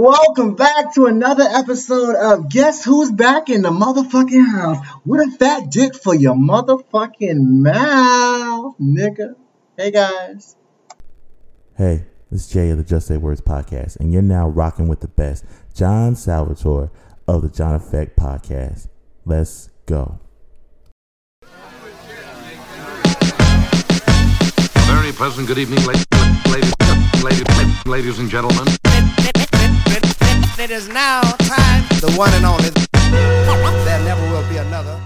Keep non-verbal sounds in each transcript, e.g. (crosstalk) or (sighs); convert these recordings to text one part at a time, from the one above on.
Welcome back to another episode of Guess Who's Back in the Motherfucking House with a fat dick for your motherfucking mouth, nigga. Hey guys. Hey, this is Jay of the Just Say Words podcast, and you're now rocking with the best, John Salvatore of the John Effect podcast. Let's go. Very pleasant good evening, ladies, ladies, ladies, ladies and gentlemen. It is now time, the one and only. There never will be another.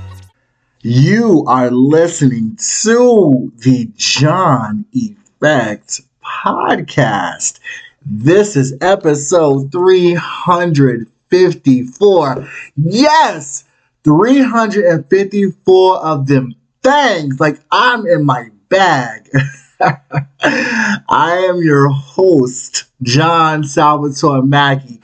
You are listening to the John Effect podcast. This is episode 354. Yes, 354 of them things. Like I'm in my bag. (laughs) I am your host, John Salvatore Mackey,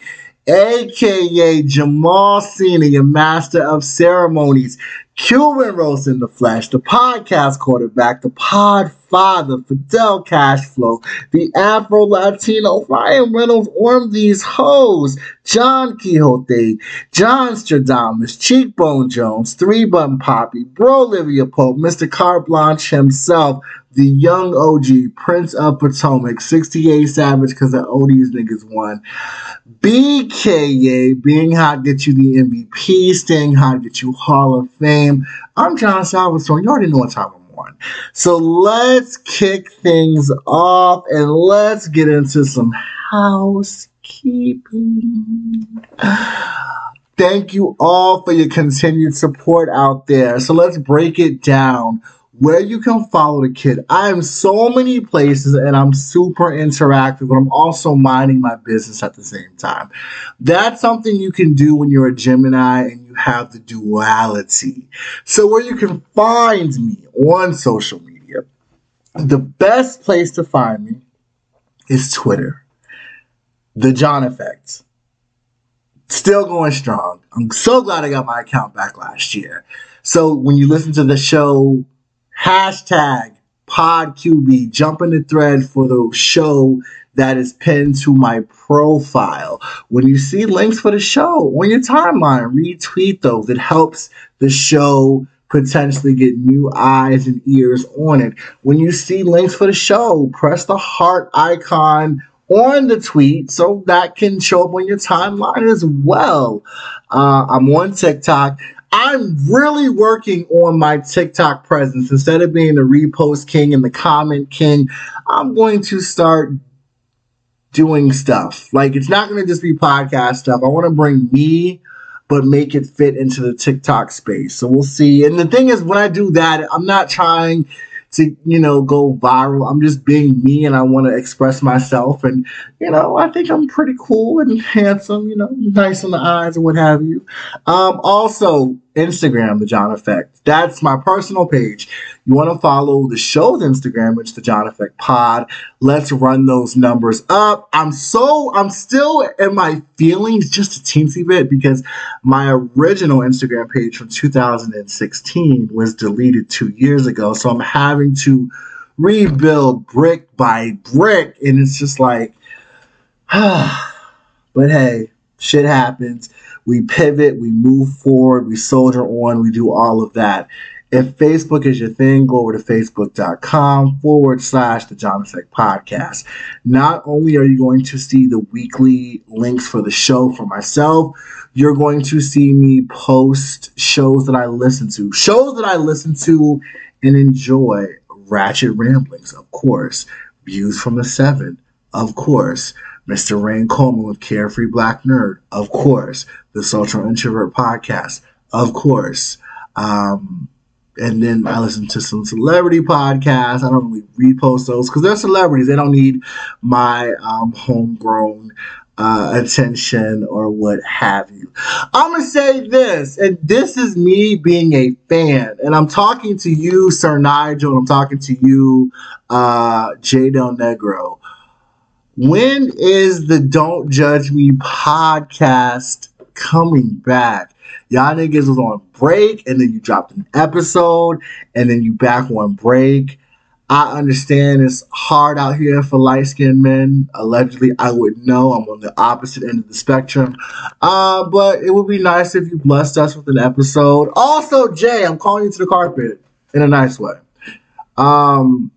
aka Jamal Cena, your master of ceremonies, Cuban Rose in the Flesh, the podcast quarterback, the pod father, Fidel Cashflow, the Afro Latino, Ryan Reynolds on these hoes, John Quixote, John Stradamus, Cheekbone Jones, Three Button Poppy, Bro Olivia Pope, Mr. Carte Blanche himself, the young OG, Prince of Potomac, 68 Savage, because the these niggas won. BKA, being hot get you the MVP, staying hot get you Hall of Fame. I'm John Salvatore. You already know what time I'm on. So let's kick things off and let's get into some housekeeping. Thank you all for your continued support out there. So let's break it down where you can follow the kid. I am so many places and I'm super interactive, but I'm also minding my business at the same time. That's something you can do when you're a Gemini and have the duality. So, where you can find me on social media, the best place to find me is Twitter. The John Effect. Still going strong. I'm so glad I got my account back last year. So when you listen to the show hashtag PodQB. Jump in the thread for the show that is pinned to my profile. When you see links for the show on your timeline, retweet those. It helps the show potentially get new eyes and ears on it. When you see links for the show, press the heart icon on the tweet so that can show up on your timeline as well. Uh, I'm on TikTok. I'm really working on my TikTok presence. Instead of being the repost king and the comment king, I'm going to start doing stuff. Like it's not going to just be podcast stuff. I want to bring me, but make it fit into the TikTok space. So we'll see. And the thing is, when I do that, I'm not trying to you know go viral. I'm just being me, and I want to express myself. And you know, I think I'm pretty cool and handsome. You know, nice in the eyes and what have you. Um, also, Instagram, the John Effect. That's my personal page. You want to follow the show's Instagram, which the John Effect Pod. Let's run those numbers up. I'm so I'm still in my feelings just a teensy bit because my original Instagram page from 2016 was deleted two years ago. So I'm having to rebuild brick by brick, and it's just like, (sighs) but hey, shit happens we pivot, we move forward, we soldier on, we do all of that. If Facebook is your thing, go over to facebook.com forward slash the John Effect podcast. Not only are you going to see the weekly links for the show for myself, you're going to see me post shows that I listen to. Shows that I listen to and enjoy. Ratchet Ramblings, of course. Views from the Seven, of course. Mr. Rain Coleman with Carefree Black Nerd, of course. The Social Introvert Podcast, of course. Um, and then I listen to some celebrity podcasts. I don't really repost those because they're celebrities. They don't need my um, homegrown uh, attention or what have you. I'm gonna say this, and this is me being a fan, and I'm talking to you, Sir Nigel, and I'm talking to you, uh, J Del Negro. When is the Don't Judge Me podcast coming back? Y'all niggas was on break and then you dropped an episode and then you back on break. I understand it's hard out here for light skinned men. Allegedly, I would know. I'm on the opposite end of the spectrum. Uh, but it would be nice if you blessed us with an episode. Also, Jay, I'm calling you to the carpet in a nice way. Um,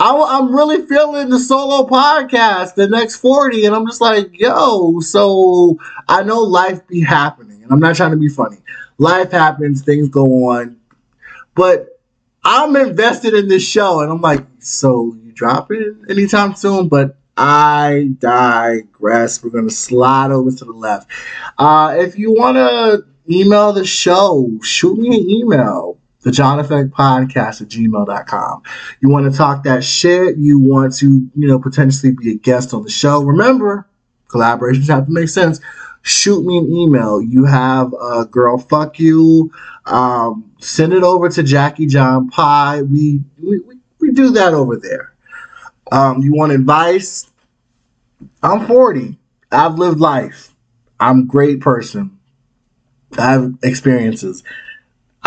I, am really feeling the solo podcast, the next 40, and I'm just like, yo, so I know life be happening, and I'm not trying to be funny. Life happens, things go on, but I'm invested in this show, and I'm like, so you drop it anytime soon? But I digress. We're gonna slide over to the left. Uh, if you wanna email the show, shoot me an email the John Effect Podcast at gmail.com. You want to talk that shit, you want to, you know, potentially be a guest on the show. Remember, collaborations have to make sense. Shoot me an email. You have a girl, fuck you. Um, send it over to Jackie John Pie. We, we, we do that over there. Um, you want advice? I'm 40. I've lived life. I'm a great person. I have experiences.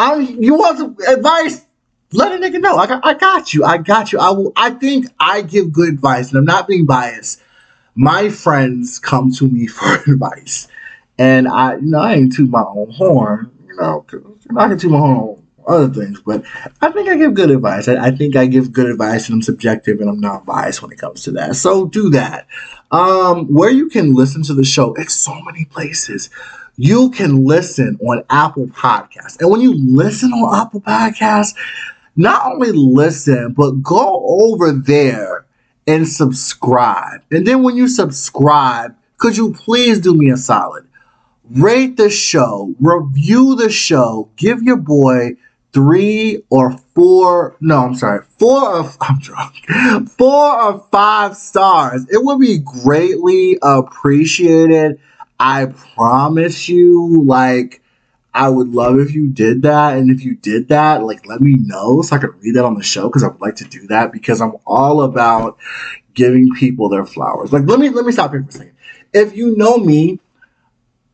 I you want advice? Let a nigga know. I got, I got you. I got you. I will. I think I give good advice, and I'm not being biased. My friends come to me (laughs) for advice, and I, you know, I ain't to my own horn. You know, I can to my own other things, but I think I give good advice. I, I, think I give good advice, and I'm subjective, and I'm not biased when it comes to that. So do that. Um, where you can listen to the show, it's so many places you can listen on Apple Podcasts. And when you listen on Apple Podcasts, not only listen, but go over there and subscribe. And then when you subscribe, could you please do me a solid? Rate the show, review the show, give your boy three or four, no, I'm sorry, four or, (laughs) I'm drunk, four or five stars. It would be greatly appreciated. I promise you, like, I would love if you did that. And if you did that, like, let me know so I could read that on the show because I would like to do that because I'm all about giving people their flowers. Like, let me let me stop here for a second. If you know me,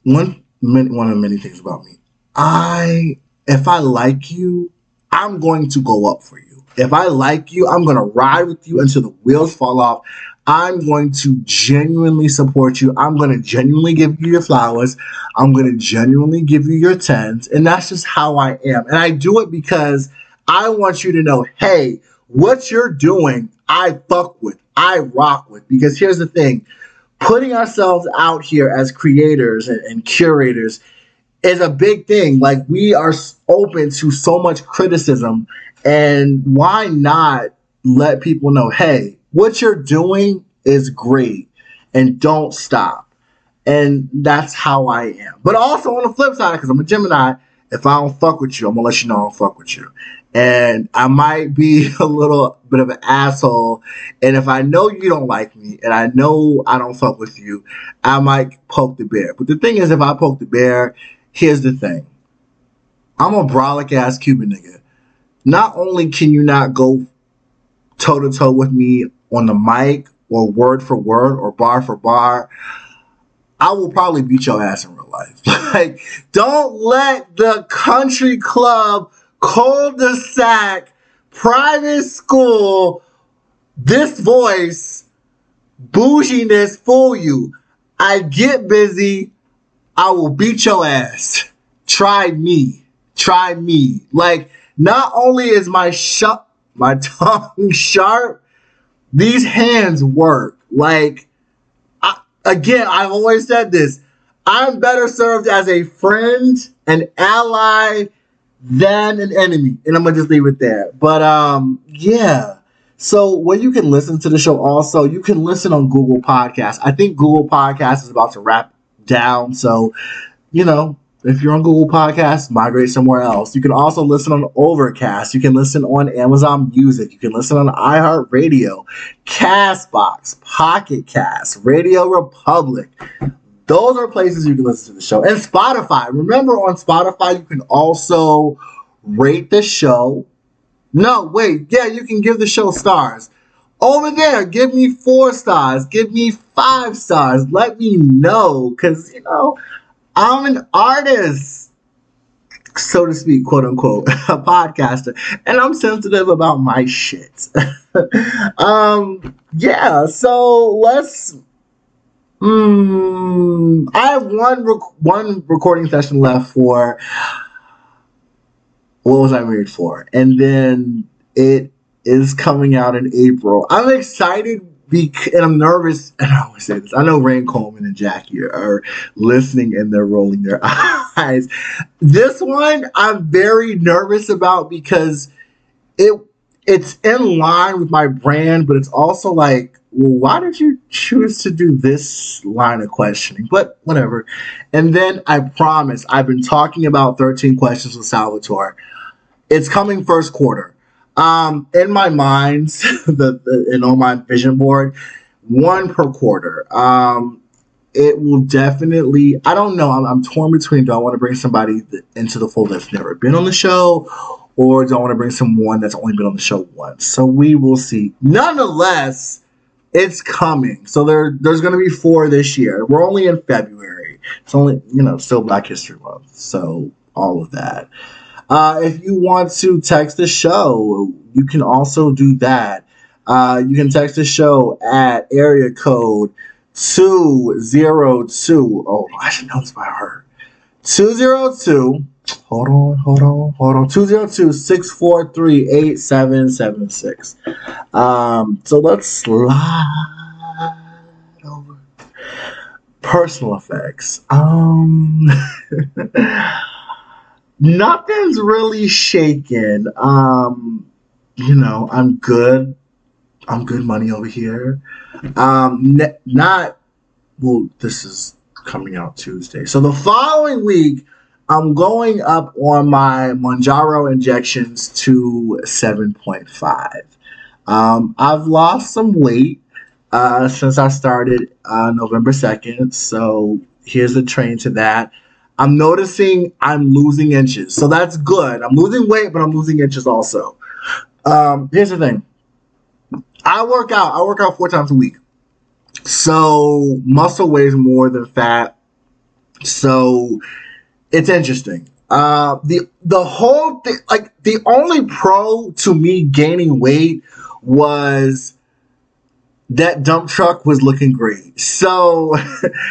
one one of the many things about me, I if I like you, I'm going to go up for you. If I like you, I'm to ride with you until the wheels fall off. I'm going to genuinely support you. I'm going to genuinely give you your flowers. I'm going to genuinely give you your tens. And that's just how I am. And I do it because I want you to know hey, what you're doing, I fuck with, I rock with. Because here's the thing putting ourselves out here as creators and, and curators is a big thing. Like, we are open to so much criticism. And why not let people know, hey, what you're doing is great and don't stop. And that's how I am. But also on the flip side, because I'm a Gemini, if I don't fuck with you, I'm gonna let you know I don't fuck with you. And I might be (laughs) a little bit of an asshole. And if I know you don't like me and I know I don't fuck with you, I might poke the bear. But the thing is, if I poke the bear, here's the thing. I'm a brolic ass Cuban nigga. Not only can you not go toe to toe with me on the mic or word for word or bar for bar, I will probably beat your ass in real life. (laughs) like, don't let the country club, cul-de-sac, private school, this voice, bouginess fool you. I get busy. I will beat your ass. Try me. Try me. Like, not only is my sh- my (laughs) tongue sharp, these hands work. Like, I, again, I've always said this. I'm better served as a friend, an ally, than an enemy. And I'm gonna just leave it there. But um, yeah. So when you can listen to the show also, you can listen on Google Podcasts. I think Google Podcasts is about to wrap down. So, you know, if you're on Google Podcasts, migrate somewhere else. You can also listen on Overcast. You can listen on Amazon Music. You can listen on iHeartRadio, Castbox, Pocket Cast, Radio Republic. Those are places you can listen to the show. And Spotify. Remember on Spotify, you can also rate the show. No, wait. Yeah, you can give the show stars. Over there, give me four stars. Give me five stars. Let me know. Because, you know, I'm an artist. so to speak, quote unquote, (laughs) a podcaster, and I'm sensitive about my shit. (laughs) um, yeah, so let's. Mm, I have one rec- one recording session left for what was I married for, and then it is coming out in April. I'm excited and I'm nervous, (laughs) and I always say this. I know Rain Coleman and Jackie are listening and they're rolling their (laughs) eyes. This one I'm very nervous about because it it's in line with my brand, but it's also like, well, why did you choose to do this line of questioning? But whatever. And then I promise I've been talking about 13 questions with Salvatore. It's coming first quarter. Um, in my mind, (laughs) the, the and on my vision board, one per quarter. Um, it will definitely. I don't know. I'm, I'm torn between. Do I want to bring somebody into the fold that's never been on the show, or do I want to bring someone that's only been on the show once? So we will see. Nonetheless, it's coming. So there, there's going to be four this year. We're only in February. It's only you know still Black History Month. So all of that. Uh, if you want to text the show, you can also do that. Uh, you can text the show at area code 202. Oh, I should know this by heart. 202. Hold on, hold on, hold on. 202 643 8776. Um, so let's slide over. Personal effects. Um. (laughs) nothing's really shaken. Um, you know, I'm good. I'm good money over here. Um, not well. This is coming out Tuesday, so the following week, I'm going up on my Mounjaro injections to seven point five. Um, I've lost some weight uh, since I started uh, November second, so here's the train to that. I'm noticing I'm losing inches. So that's good. I'm losing weight, but I'm losing inches also. Um, here's the thing. I work out. I work out four times a week. So muscle weighs more than fat. So it's interesting. Uh, the the whole thing, like the only pro to me gaining weight was that dump truck was looking great. So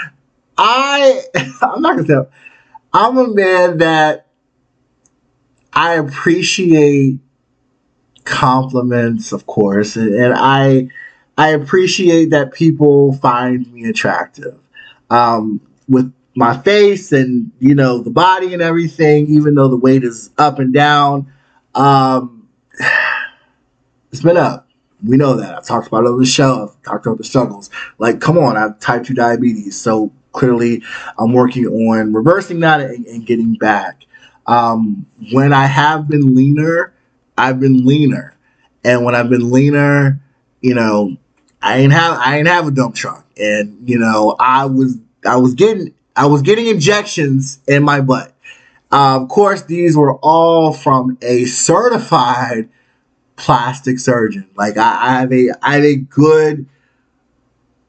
(laughs) I (laughs) I'm not gonna tell. I'm a man that I appreciate compliments, of course, and, and I I appreciate that people find me attractive. Um, with my face and you know the body and everything, even though the weight is up and down, um, (sighs) it's been up. We know that. I've talked about it on the show. I've talked about the struggles. Like, come on, I have type 2 diabetes. So clearly I'm working on reversing that and, and getting back. Um, when I have been leaner, I've been leaner. And when I've been leaner, you know, I ain't have I ain't have a dump truck. And, you know, I was I was getting I was getting injections in my butt. Uh, of course, these were all from a certified plastic surgeon. Like I, I have a I have a good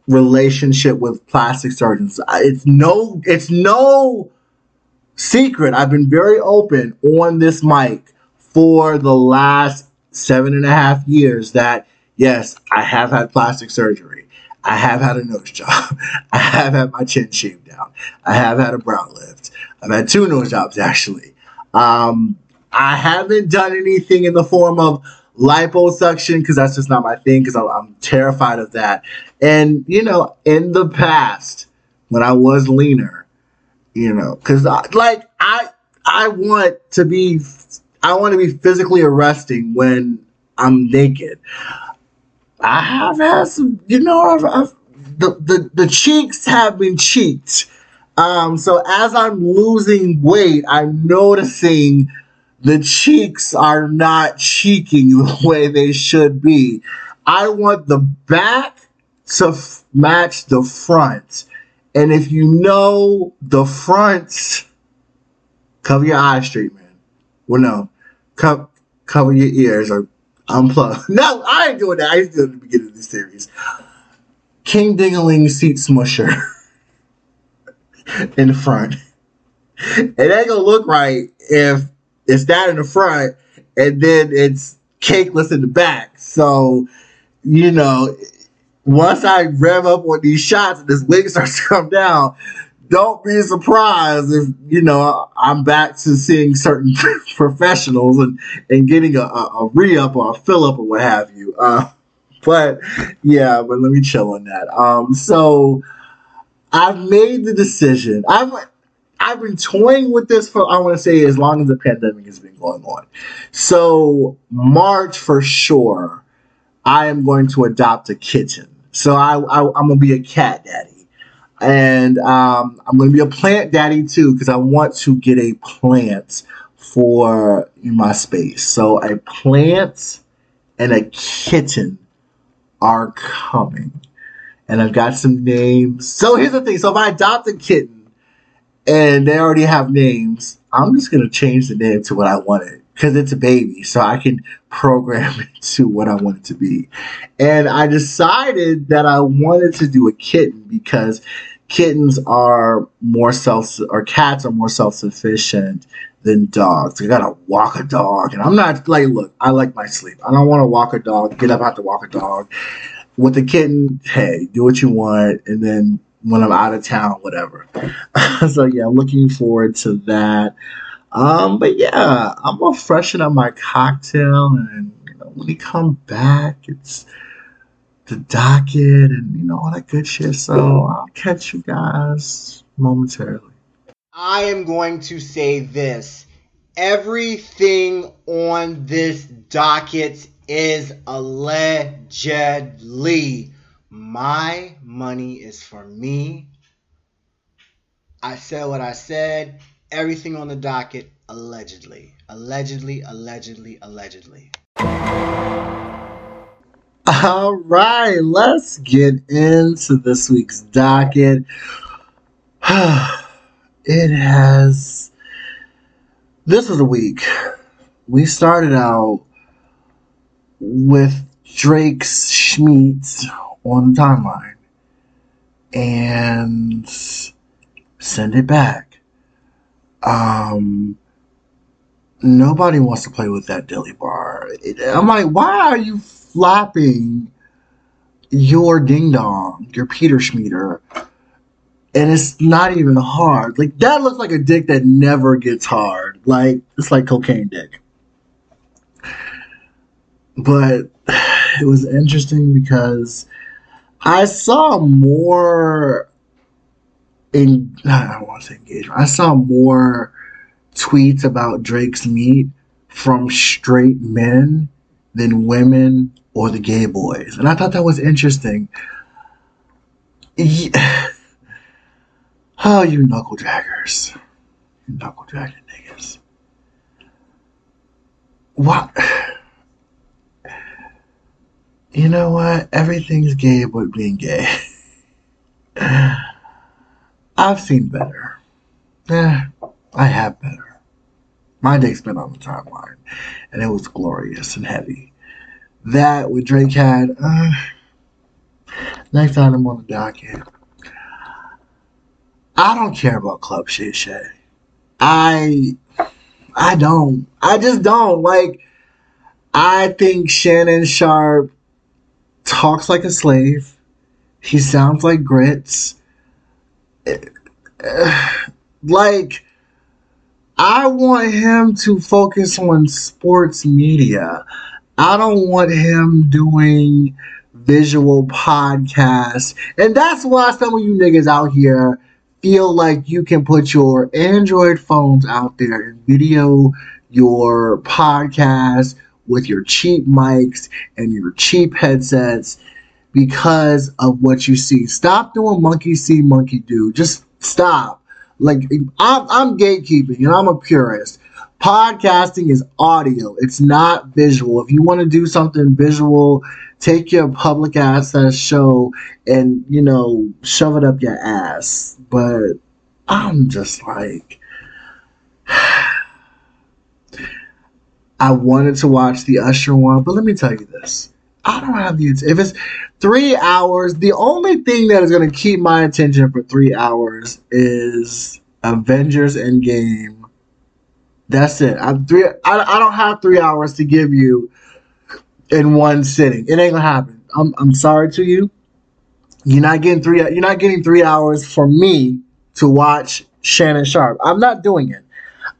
relationship with plastic surgeons. It's no it's no secret. I've been very open on this mic for the last seven and a half years that yes, I have had plastic surgery. I have had a nose job. (laughs) I have had my chin shaved down. I have had a brow lift. I've had two nose jobs actually. Um, I haven't done anything in the form of liposuction because that's just not my thing because I'm, I'm terrified of that. And you know, in the past when I was leaner, you know, because like I I want to be I want to be physically arresting when I'm naked. I have had some, you know, I've, I've, the, the the cheeks have been cheeked. Um, so as I'm losing weight, I'm noticing the cheeks are not cheeking (laughs) the way they should be. I want the back to f- match the front. And if you know the front, cover your eyes straight, man. Well, no, co- cover your ears or unplug. (laughs) No, I ain't doing that. I used to do it at the beginning of this series. King Dingaling seat smusher (laughs) in the front. It ain't gonna look right if it's that in the front and then it's cakeless in the back. So, you know, once I rev up on these shots and this wig (laughs) starts to come down, don't be surprised if you know I'm back to seeing certain (laughs) professionals and and getting a, a, a re up or a fill up or what have you. Uh, (laughs) but yeah, but let me chill on that. Um, so I've made the decision. I've I've been toying with this for I want to say as long as the pandemic has been going on. So March for sure, I am going to adopt a kitten. So I, I I'm gonna be a cat daddy and um, I'm to be a plant daddy too because I want to get a plant for my space. So a plant and a kitten are coming, and I've got some names. So here's the thing: so if I adopt a kitten and they already have names, I'm just to change the name to what I wanted because it's a baby, so I can program (laughs) it to what I want it to be. And I decided that I wanted to do a kitten because kittens are more self or cats are more self sufficient than dogs. You gotta walk a dog, and I'm not like, look, I like my sleep. I don't want to walk a dog. Get up, I have to walk a dog. With the kitten, hey, do what you want, and then when I'm out of town, whatever. (laughs) so yeah, looking forward to that. Um, but yeah, I'm gonna freshen up my cocktail, and you know, when he come back, it's the docket and you know all that good shit. So I'll catch you guys momentarily. I am going to say this. Everything on this docket is allegedly. My money is for me. I said what I said. Everything on the docket, allegedly. Allegedly, allegedly, allegedly. All right, let's get into this week's docket. (sighs) it has. This was a week. We started out with Drake's Schmeats on the timeline and send it back. Um, nobody wants to play with that dilly bar. I'm like, why are you flopping your ding dong, your Peter Schmeater, and it's not even hard. Like that looks like a dick that never gets hard. Like it's like cocaine dick. But (sighs) it was interesting because I saw more in I want to say engagement. I saw more tweets about Drake's meat from straight men than women or the gay boys. And I thought that was interesting. Yeah. (sighs) Oh, you knuckle draggers. You knuckle dragging niggas. What? (sighs) You know what? Everything's gay but being gay. (laughs) I've seen better. Yeah, I have better. My day's been on the timeline, and it was glorious and heavy that with Drake had. Uh, next item on the docket. I don't care about club shit, Shay. I I don't. I just don't. Like I think Shannon Sharpe talks like a slave. He sounds like grits. (sighs) Like I want him to focus on sports media. I don't want him doing visual podcasts. And that's why some of you niggas out here feel like you can put your Android phones out there and video your podcast with your cheap mics and your cheap headsets because of what you see. Stop doing monkey see, monkey do. Just stop. Like I'm, I'm gatekeeping and I'm a purist podcasting is audio it's not visual if you want to do something visual take your public access show and you know shove it up your ass but i'm just like (sighs) i wanted to watch the usher one but let me tell you this i don't have the if it's three hours the only thing that is going to keep my attention for three hours is avengers endgame That's it. I'm three. I, I don't have three hours to give you in one sitting. It ain't gonna happen. I'm I'm sorry to you. You're not getting three. You're not getting three hours for me to watch Shannon Sharpe. I'm not doing it.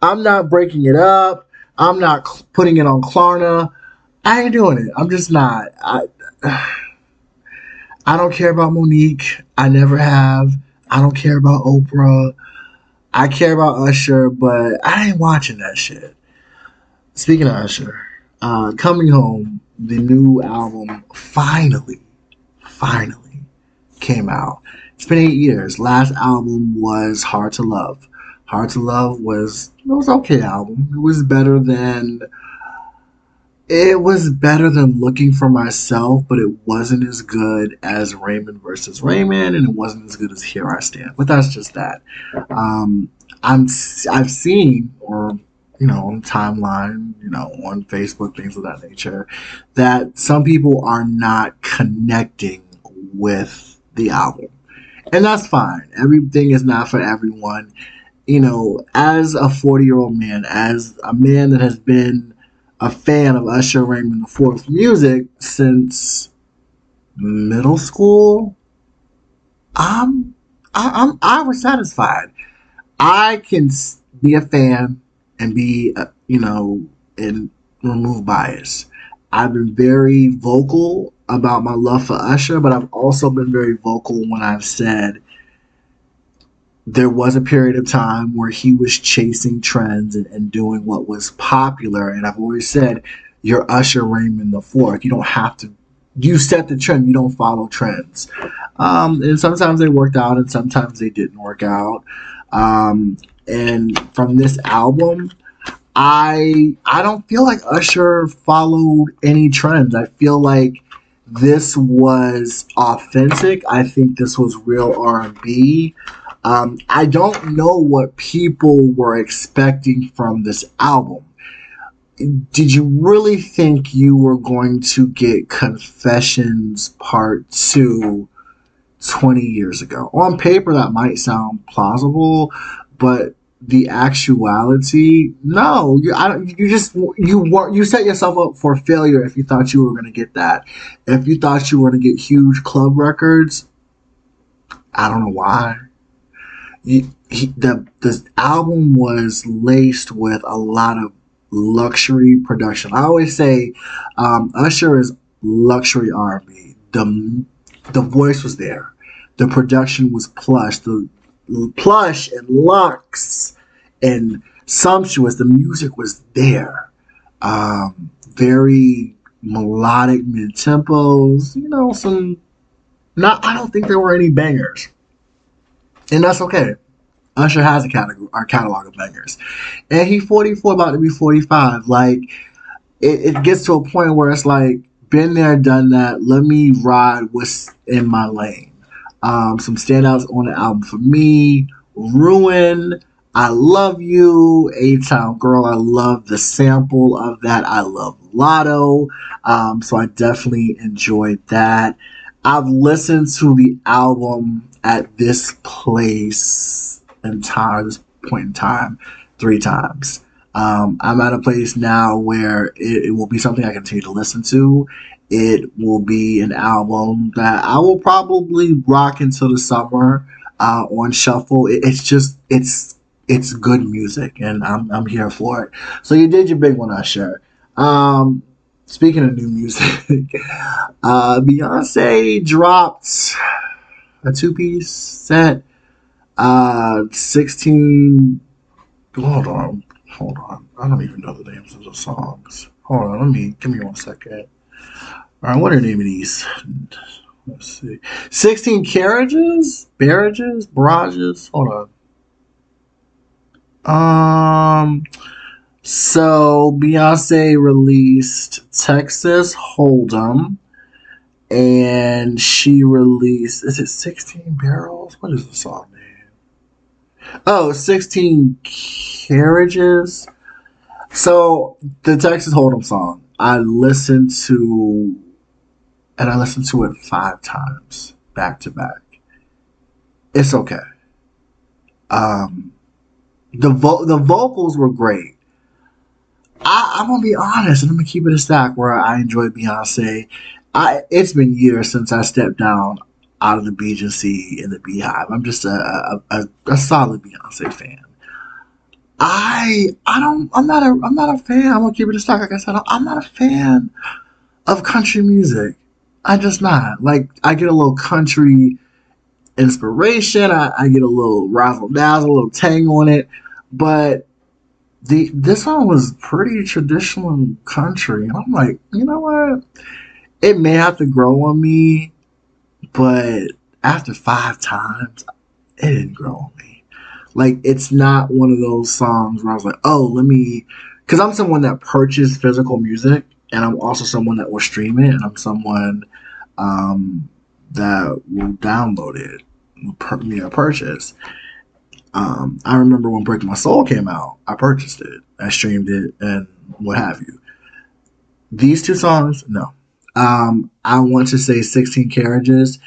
I'm not breaking it up. I'm not putting it on Klarna. I ain't doing it. I'm just not. I I don't care about Mo'Nique. I never have. I don't care about Oprah. I care about Usher, but I ain't watching that shit. Speaking of Usher, uh, coming home, the new album finally, finally came out. It's been eight years. Last album was Hard to Love. Hard to Love was it was okay album. It was better than it was better than Looking for Myself, but it wasn't as good as Raymond versus Raymond, and it wasn't as good as Here I Stand. But that's just that. Um, I'm I've seen or you know on timeline, you know on Facebook, things of that nature, that some people are not connecting with the album, and that's fine. Everything is not for everyone. You know, as a 40 year old man, as a man that has been a fan of Usher Raymond IV's music since middle school. I'm I, I'm I was satisfied. I can be a fan and be uh, you know and remove bias. I've been very vocal about my love for Usher, but I've also been very vocal when I've said there was a period of time where he was chasing trends and, and doing what was popular. And I've always said, you're Usher Raymond the fourth. You don't have to. You set the trend. You don't follow trends. Um, and sometimes they worked out, and sometimes they didn't work out. Um, and from this album, I I don't feel like Usher followed any trends. I feel like this was authentic. I think this was real R and B. Um, I don't know what people were expecting from this album. Did you really think you were going to get Confessions Part 2 20 years ago? On paper, that might sound plausible, but the actuality, no. You, I you just you you set yourself up for failure if you thought you were going to get that. If you thought you were going to get huge club records, I don't know why he, the the album was laced with a lot of luxury production. I always say um, Usher is luxury R&B. The the voice was there, the production was plush, the plush and luxe and sumptuous. The music was there, um, very melodic mid tempos. You know, some. Not. I don't think there were any bangers and that's okay. Usher has a catalog, our catalog of bangers, and he's 44, about to be 45. Like, it, it gets to a point where it's like, been there, done that. Let me ride what's in my lane. Um, some standouts on the album for me: Ruin, I Love You, A Town Girl. I love the sample of that. I love Lotto, um, so I definitely enjoyed that. I've listened to the album at this place and time, this point in time, three times. Um, I'm at a place now where it, it, will be something I continue to listen to. It will be an album that I will probably rock until the summer uh, on shuffle. It, it's just it's it's good music, and I'm I'm here for it. So you did your big one, Usher. Um, speaking of new music, (laughs) uh, Beyonce dropped a two piece set. Uh, 16. Hold on. Hold on. I don't even know the names of the songs. Hold on. Let me. Give me one second. All right. What are the name of these? Let's see. 16 carriages? Barrages? Barrages? Hold on. Um. So Beyonce released Texas Hold'em and she released is it 16 barrels? What is the song name? Oh 16 carriages. So the texas hold'em song i listened to and i listened to it five times back to back. It's okay. Um the vo- the vocals were great. I, I'm gonna be honest, and I'm gonna keep it a stack where I enjoy Beyonce. I it's been years since I stepped down out of the BGC in the BeyHive. I'm just a a, a, a solid Beyonce fan. I I don't I'm not a I'm not a fan. I'm gonna keep it a stack. Like I said, I'm not a fan of country music. I just not like. I get a little country inspiration. I, I get a little razzle dazzle, a little tang on it, but the this one was pretty traditional country, and I'm like, you know what? It may have to grow on me, but after five times, it didn't grow on me. Like it's not one of those songs where I was like, oh, let me, because I'm someone that purchased physical music, and I'm also someone that will stream it, and I'm someone um, that will download it, per, you know, purchase. Um, I remember when Break My Soul came out, I purchased it, I streamed it, and what have you. These two songs, no. Um, I want to say 16 Carriages.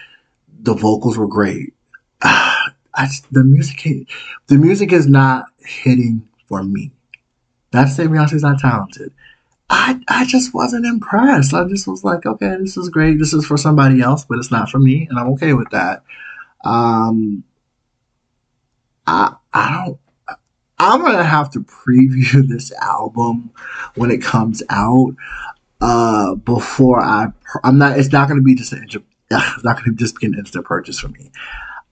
The vocals were great. (sighs) I, the music, the music is not hitting for me. Not to say Beyonce's not talented. I, I just wasn't impressed. I just was like, okay, this is great. This is for somebody else, but it's not for me, and I'm okay with that. Um, I I don't. I'm gonna have to preview (laughs) this album when it comes out. Uh, before I, I'm not. It's not gonna be just an. (laughs) It's not gonna just be an instant purchase for me.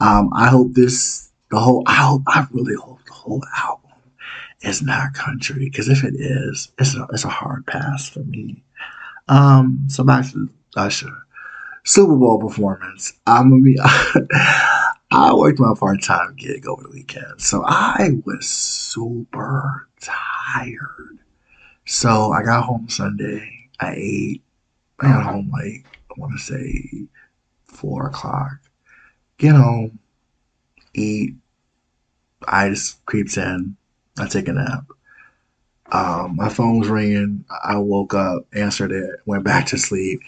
Um, I hope this the whole. I hope. I really hope the whole album is not country because if it is, it's a, it's a hard pass for me. Um, so back to Usher. Super Bowl performance. I'm gonna be. (laughs) I worked my part time gig over the weekend, so I was super tired. So I got home Sunday. I ate. I got home like I want to say four o'clock. Get home, eat. I just creeps in. I take a nap. Um, my phone was ringing. I woke up, answered it, went back to sleep.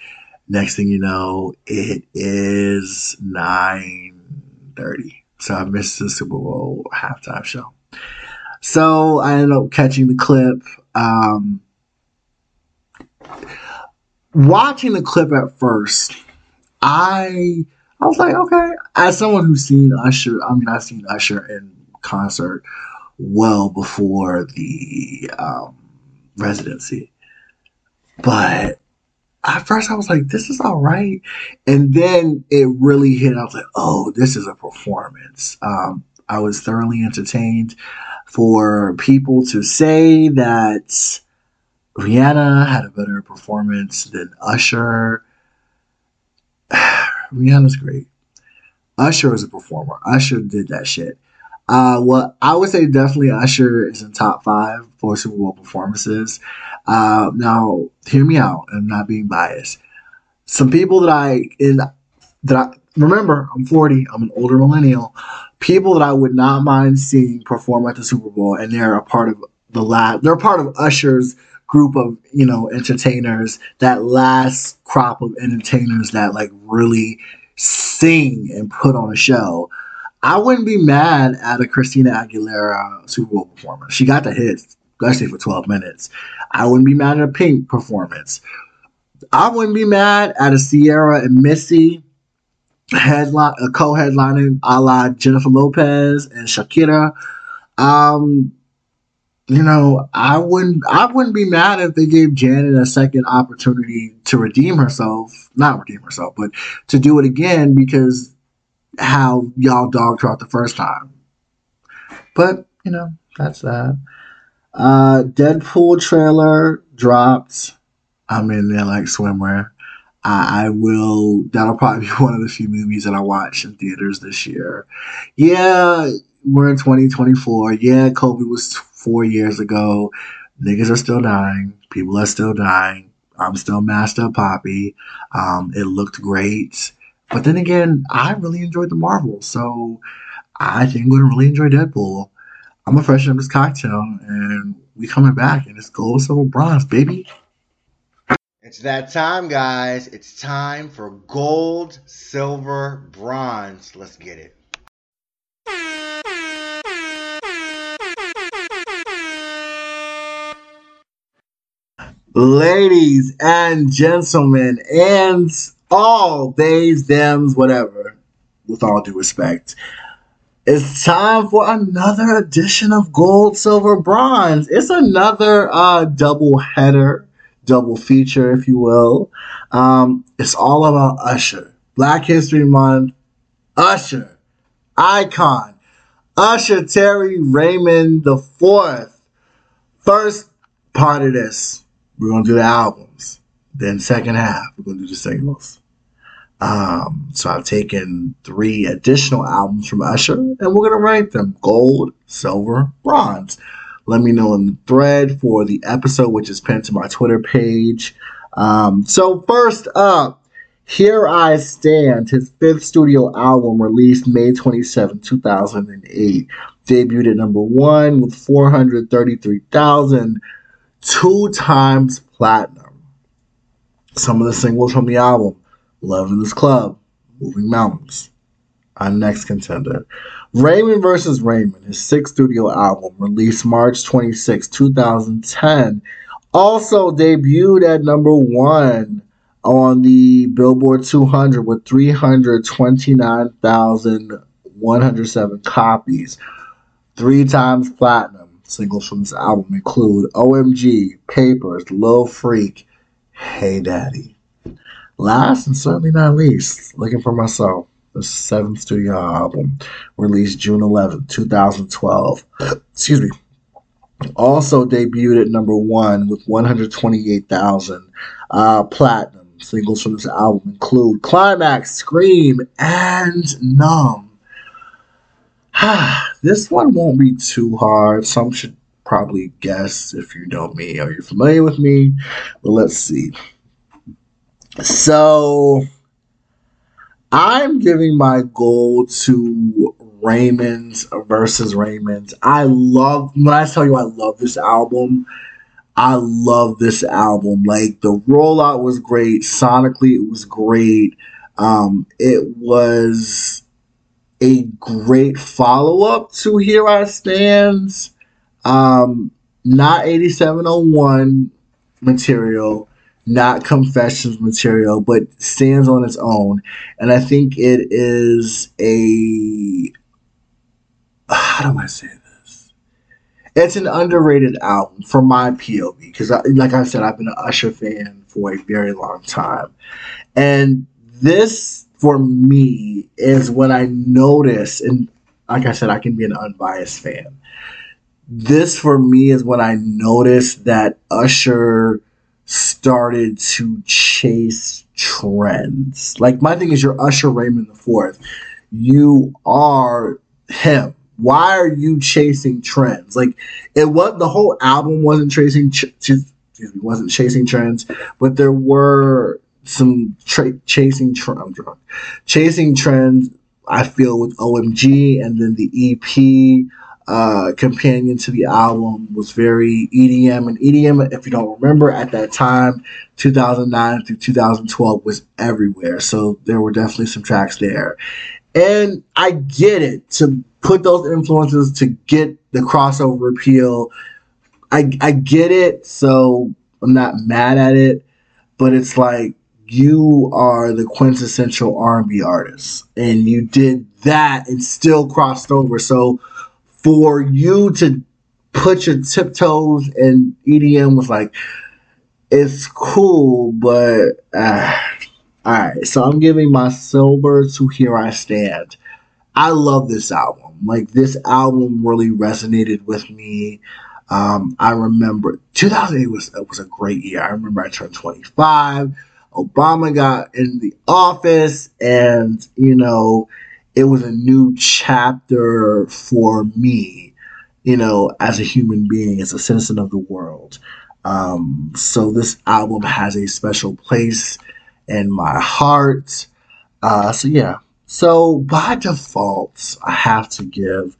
Next thing you know, it is nine thirty. So I missed the Super Bowl halftime show. So I ended up catching the clip. Um, watching the clip at first, I I was like, okay. As someone who's seen Usher, I mean, I've seen Usher in concert well before the um, residency. But at first I was like, this is all right. And then it really hit. I was like, oh, this is a performance. Um, I was thoroughly entertained. For people to say that Rihanna had a better performance than Usher, (sighs) Rihanna's great. Usher is a performer. Usher did that shit. Uh, well, I would say definitely Usher is in top five for Super Bowl performances. Uh, now, hear me out. I'm not being biased. Some people that I in that I remember, I'm 40. I'm an older millennial. People that I would not mind seeing perform at the Super Bowl, and they're a part of the last. They're part of Usher's group of you know entertainers. That last crop of entertainers that like really sing and put on a show. I wouldn't be mad at a Christina Aguilera Super Bowl performance. She got the hits, especially for 12 minutes. I wouldn't be mad at a Pink performance. I wouldn't be mad at a Ciara and Missy headline, a co-headlining a la Jennifer Lopez and Shakira. Um, you know, I wouldn't I wouldn't be mad if they gave Janet a second opportunity to redeem herself. Not redeem herself, but to do it again because how y'all dogged her out the first time. But, you know, that's that. Uh, Deadpool trailer dropped. I'm in there like swimwear. I, I will. That'll probably be (laughs) one of the few movies that I watch in theaters this year. Yeah, we're in 2024. Yeah, COVID was four years ago. Niggas are still dying. People are still dying. I'm still Master Poppy. Um, it looked great. But then again, I really enjoyed the Marvel, so I think I'm gonna really enjoy Deadpool. I'm freshen up this cocktail, and we coming back, and it's gold, silver, bronze, baby. It's that time, guys. It's time for gold, silver, bronze. Let's get it. Ladies and gentlemen, and all theys, thems, whatever, with all due respect, it's time for another edition of Gold, Silver, Bronze. It's another uh, double header, double feature, if you will. Um, it's all about Usher. Black History Month, Usher, icon, Usher Terry Raymond the Fourth. First part of this, we're gonna do the albums. Then second half, we're gonna do the singles. Um, so I've taken three additional albums from Usher, and we're gonna rank them: gold, silver, bronze. Let me know in the thread for the episode, which is pinned to my Twitter page. Um, so first up, Here I Stand, his fifth studio album released May 27, 2008, debuted at number one with 433,000, two times platinum. Some of the singles from the album, Love in This Club, Moving Mountains, our next contender. Raymond vs. Raymond, his sixth studio album, released March 26, 2010, also debuted at number one on the Billboard 200 with 329,107 copies. Three times platinum. Singles from this album include OMG, Papers, Lil Freak, Hey Daddy. Last and certainly not least, Looking for Myself, the seventh studio album, released June 11, 2012. Excuse me also debuted at number one with 128,000 uh, platinum. Singles from this album include Climax, Scream, and Numb. (sighs) this one won't be too hard. Some should probably guess if you know me or you're familiar with me. But let's see. So I'm giving my goal to Raymond's versus Raymond's. I love when I tell you I love this album. I love this album. Like the rollout was great. Sonically, it was great. Um, it was a great follow up to Here I Stands. Um, not 8701 material, not Confessions material, but stands on its own. And I think it is a how do I say this? It's an underrated album from my POV because, like I said, I've been an Usher fan for a very long time, and this for me is what I notice, and like I said, I can be an unbiased fan. This for me is what I noticed that Usher started to chase trends. Like my thing is, you're Usher Raymond the Fourth. You are him why are you chasing trends? Like it was the whole album wasn't chasing ch- excuse me, wasn't chasing trends, but there were some tra- chasing trend. I'm drunk. Chasing trends. I feel with OMG and then the EP uh, companion to the album was very EDM and EDM. If you don't remember, at that time, 2009 through 2012 was everywhere. So there were definitely some tracks there, and I get it to put those influences to get the crossover appeal. I I get it, so I'm not mad at it, but it's like you are the quintessential R&B artist and you did that and still crossed over. So for you to put your tiptoes and EDM was like it's cool, but uh, all right. So I'm giving my silver to Here I Stand. I love this album. Like this album really resonated with me. Um, I remember 2008 was was a great year. I remember I turned 25. Obama got in the office, and you know, it was a new chapter for me. You know, as a human being, as a citizen of the world. Um, so this album has a special place in my heart. Uh, so yeah, so by default, I have to give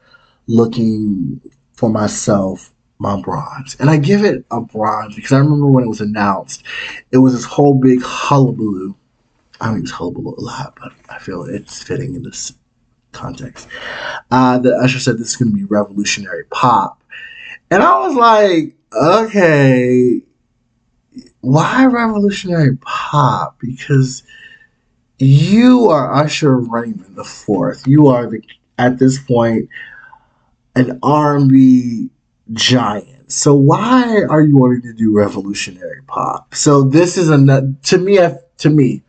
looking for myself my bronze. And I give it a bronze because I remember when it was announced, it was this whole big hullabaloo. I don't use hullabaloo a lot, but I feel it's fitting in this context. Uh, the Usher said this is going to be revolutionary pop. And I was like, okay, why revolutionary pop? Because you are Usher Raymond the fourth. You are the at this point an R&B giant. So why are you wanting to do revolutionary pop? So this is a to me to me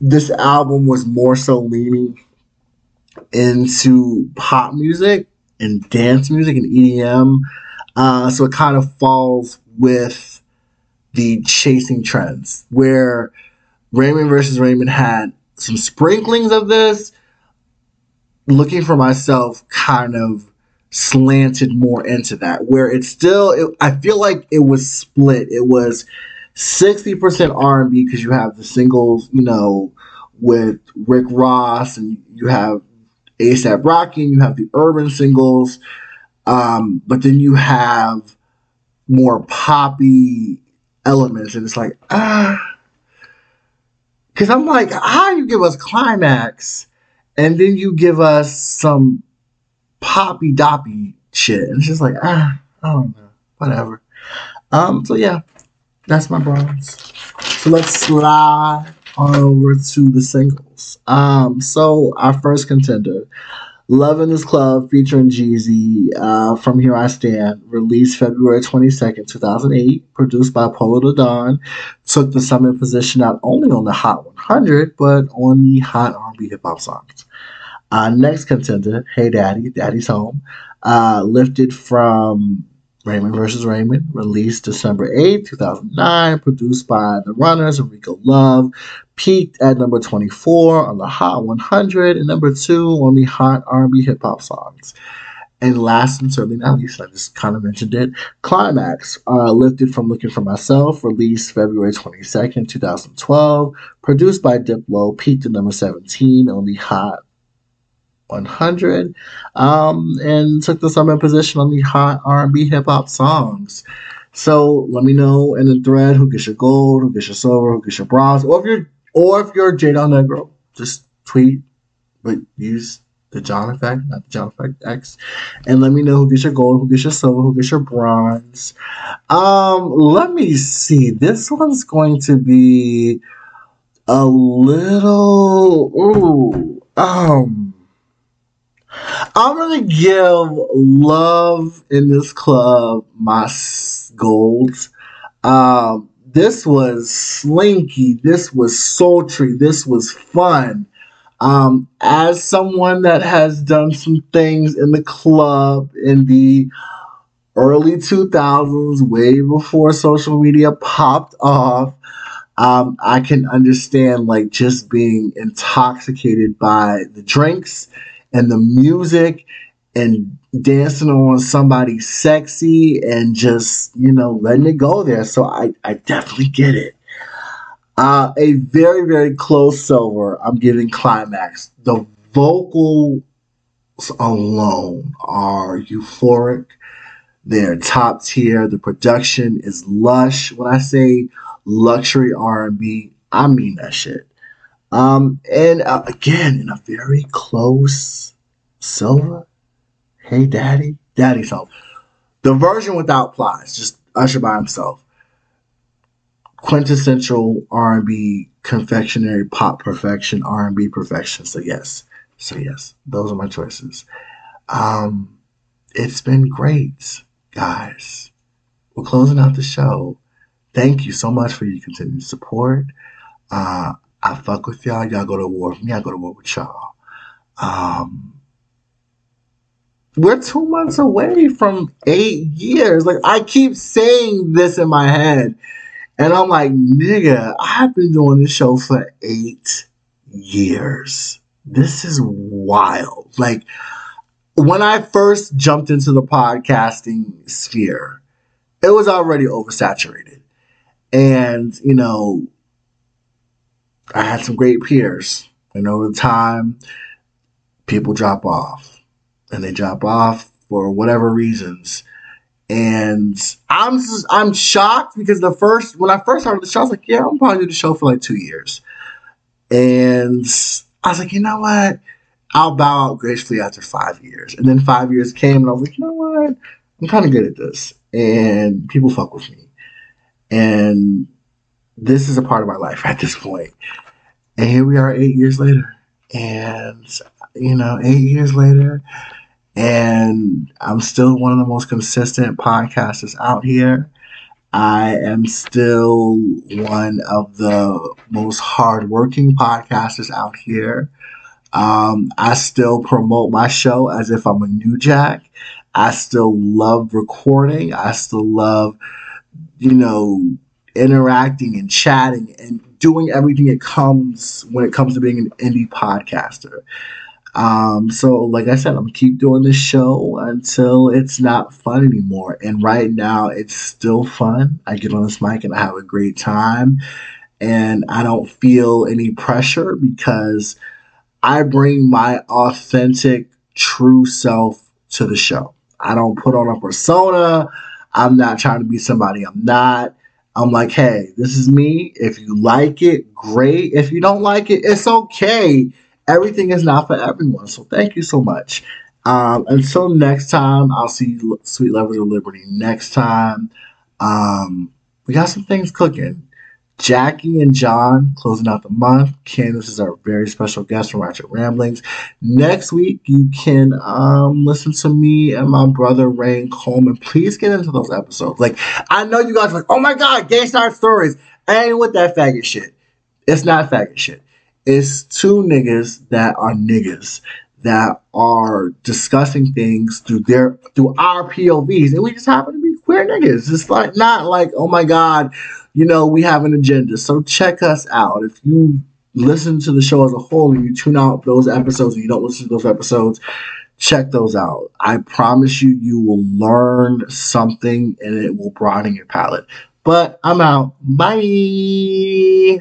this album was more so leaning into pop music and dance music and EDM. Uh, so it kind of falls with the chasing trends where Raymond versus Raymond had some sprinklings of this. Looking for myself kind of slanted more into that where it's still it, i feel like it was split. It was 60% r&b because you have the singles you know with rick ross and you have asap rocky and you have the urban singles um, but then you have more poppy elements and it's like ah. Because i'm like how you give us climax and then you give us some poppy doppy shit. And it's just like, ah, I don't know. Whatever. Um, so yeah, that's my bronze. So let's slide on over to the singles. Um, so our first contender, Love in This Club featuring Jeezy, uh, From Here I Stand, released February 22nd, 2008, produced by Polow da Don, took the summit position not only on the Hot 100, but on the Hot R&B Hip Hop Songs. Uh, next contender, Hey Daddy, Daddy's Home, uh, lifted from Raymond versus Raymond, released December 8, 2009, produced by The Runners and Rico Love, peaked at number 24 on the Hot 100 and number 2 on the Hot R&B Hip Hop Songs. And last and certainly not least, I just kind of mentioned it, Climax, uh, lifted from Looking for Myself, released February 22nd, 2012, produced by Diplo, peaked at number 17 on the Hot 100 um, and took the summer position on the hot R&B hip hop songs. So let me know in the thread who gets your gold, who gets your silver, who gets your bronze, or if you're or if you're J Del Negro, just tweet, but use the John Effect, not the John Effect X, and let me know who gets your gold, who gets your silver, who gets your bronze. Um, let me see. This one's going to be a little ooh um I'm gonna give love in this club my golds. Um, this was slinky. This was sultry. This was fun. Um, as someone that has done some things in the club in the early 2000s, way before social media popped off, um, I can understand like just being intoxicated by the drinks and the music and dancing on somebody sexy and just you know letting it go there. So i i definitely get it. Uh, a very very close silver. I'm giving climax. The vocals alone are euphoric. They're top tier. The production is lush. When i say luxury r&b i mean that shit um, and uh, again, in a very close silver. Hey, Daddy, Daddy's home. The version without Plies, just Usher by himself. Quintessential R&B confectionery pop perfection, R&B perfection. So yes, so yes, those are my choices. Um, it's been great, guys. We're closing out the show. Thank you so much for your continued support. Uh, I fuck with y'all. Y'all go to war with me. I go to war with y'all. Um, we're two months away from eight years. Like I keep saying this in my head, and I'm like, nigga, I've been doing this show for eight years. This is wild. Like when I first jumped into the podcasting sphere, it was already oversaturated. And, you know, I had some great peers, and over time, people drop off, and they drop off for whatever reasons. And I'm I'm shocked because the first when I first started the show, I was like, yeah, I'm probably do the show for like two years. And I was like, you know what? I'll bow out gracefully after five years. And then five years came, and I was like, you know what? I'm kind of good at this, and people fuck with me. And this is a part of my life at this point. And here we are eight years later. And, you know, eight years later, and I'm still one of the most consistent podcasters out here. I am still one of the most hardworking podcasters out here. Um, I still promote my show as if I'm a new jack. I still love recording. I still love, you know, interacting and chatting and doing everything it comes when it comes to being an indie podcaster. Um, so like I said, I'm keep doing this show until it's not fun anymore. And right now it's still fun. I get on this mic and I have a great time. And I don't feel any pressure because I bring my authentic, true self to the show. I don't put on a persona. I'm not trying to be somebody I'm not. I'm like, hey, this is me. If you like it, great. If you don't like it, it's okay. Everything is not for everyone. So thank you so much. Um, until next time, I'll see you, Sweet Lovers of Liberty, next time. Um, we got some things cooking. Jackie and John closing out the month. Candace is our very special guest from Ratchet Ramblings. Next week, you can um, listen to me and my brother Rain Coleman. Please get into those episodes. Like, I know you guys like, oh my God, Gay Star Stories. Ain't with that faggot shit. It's not faggot shit. It's two niggas that are niggas that are discussing things through their through our POVs, and we just happen to be queer niggas. It's like not like, oh my God, you know, we have an agenda. So check us out. If you listen to the show as a whole and you tune out those episodes and you don't listen to those episodes, check those out. I promise you, you will learn something and it will broaden your palate. But I'm out. Bye.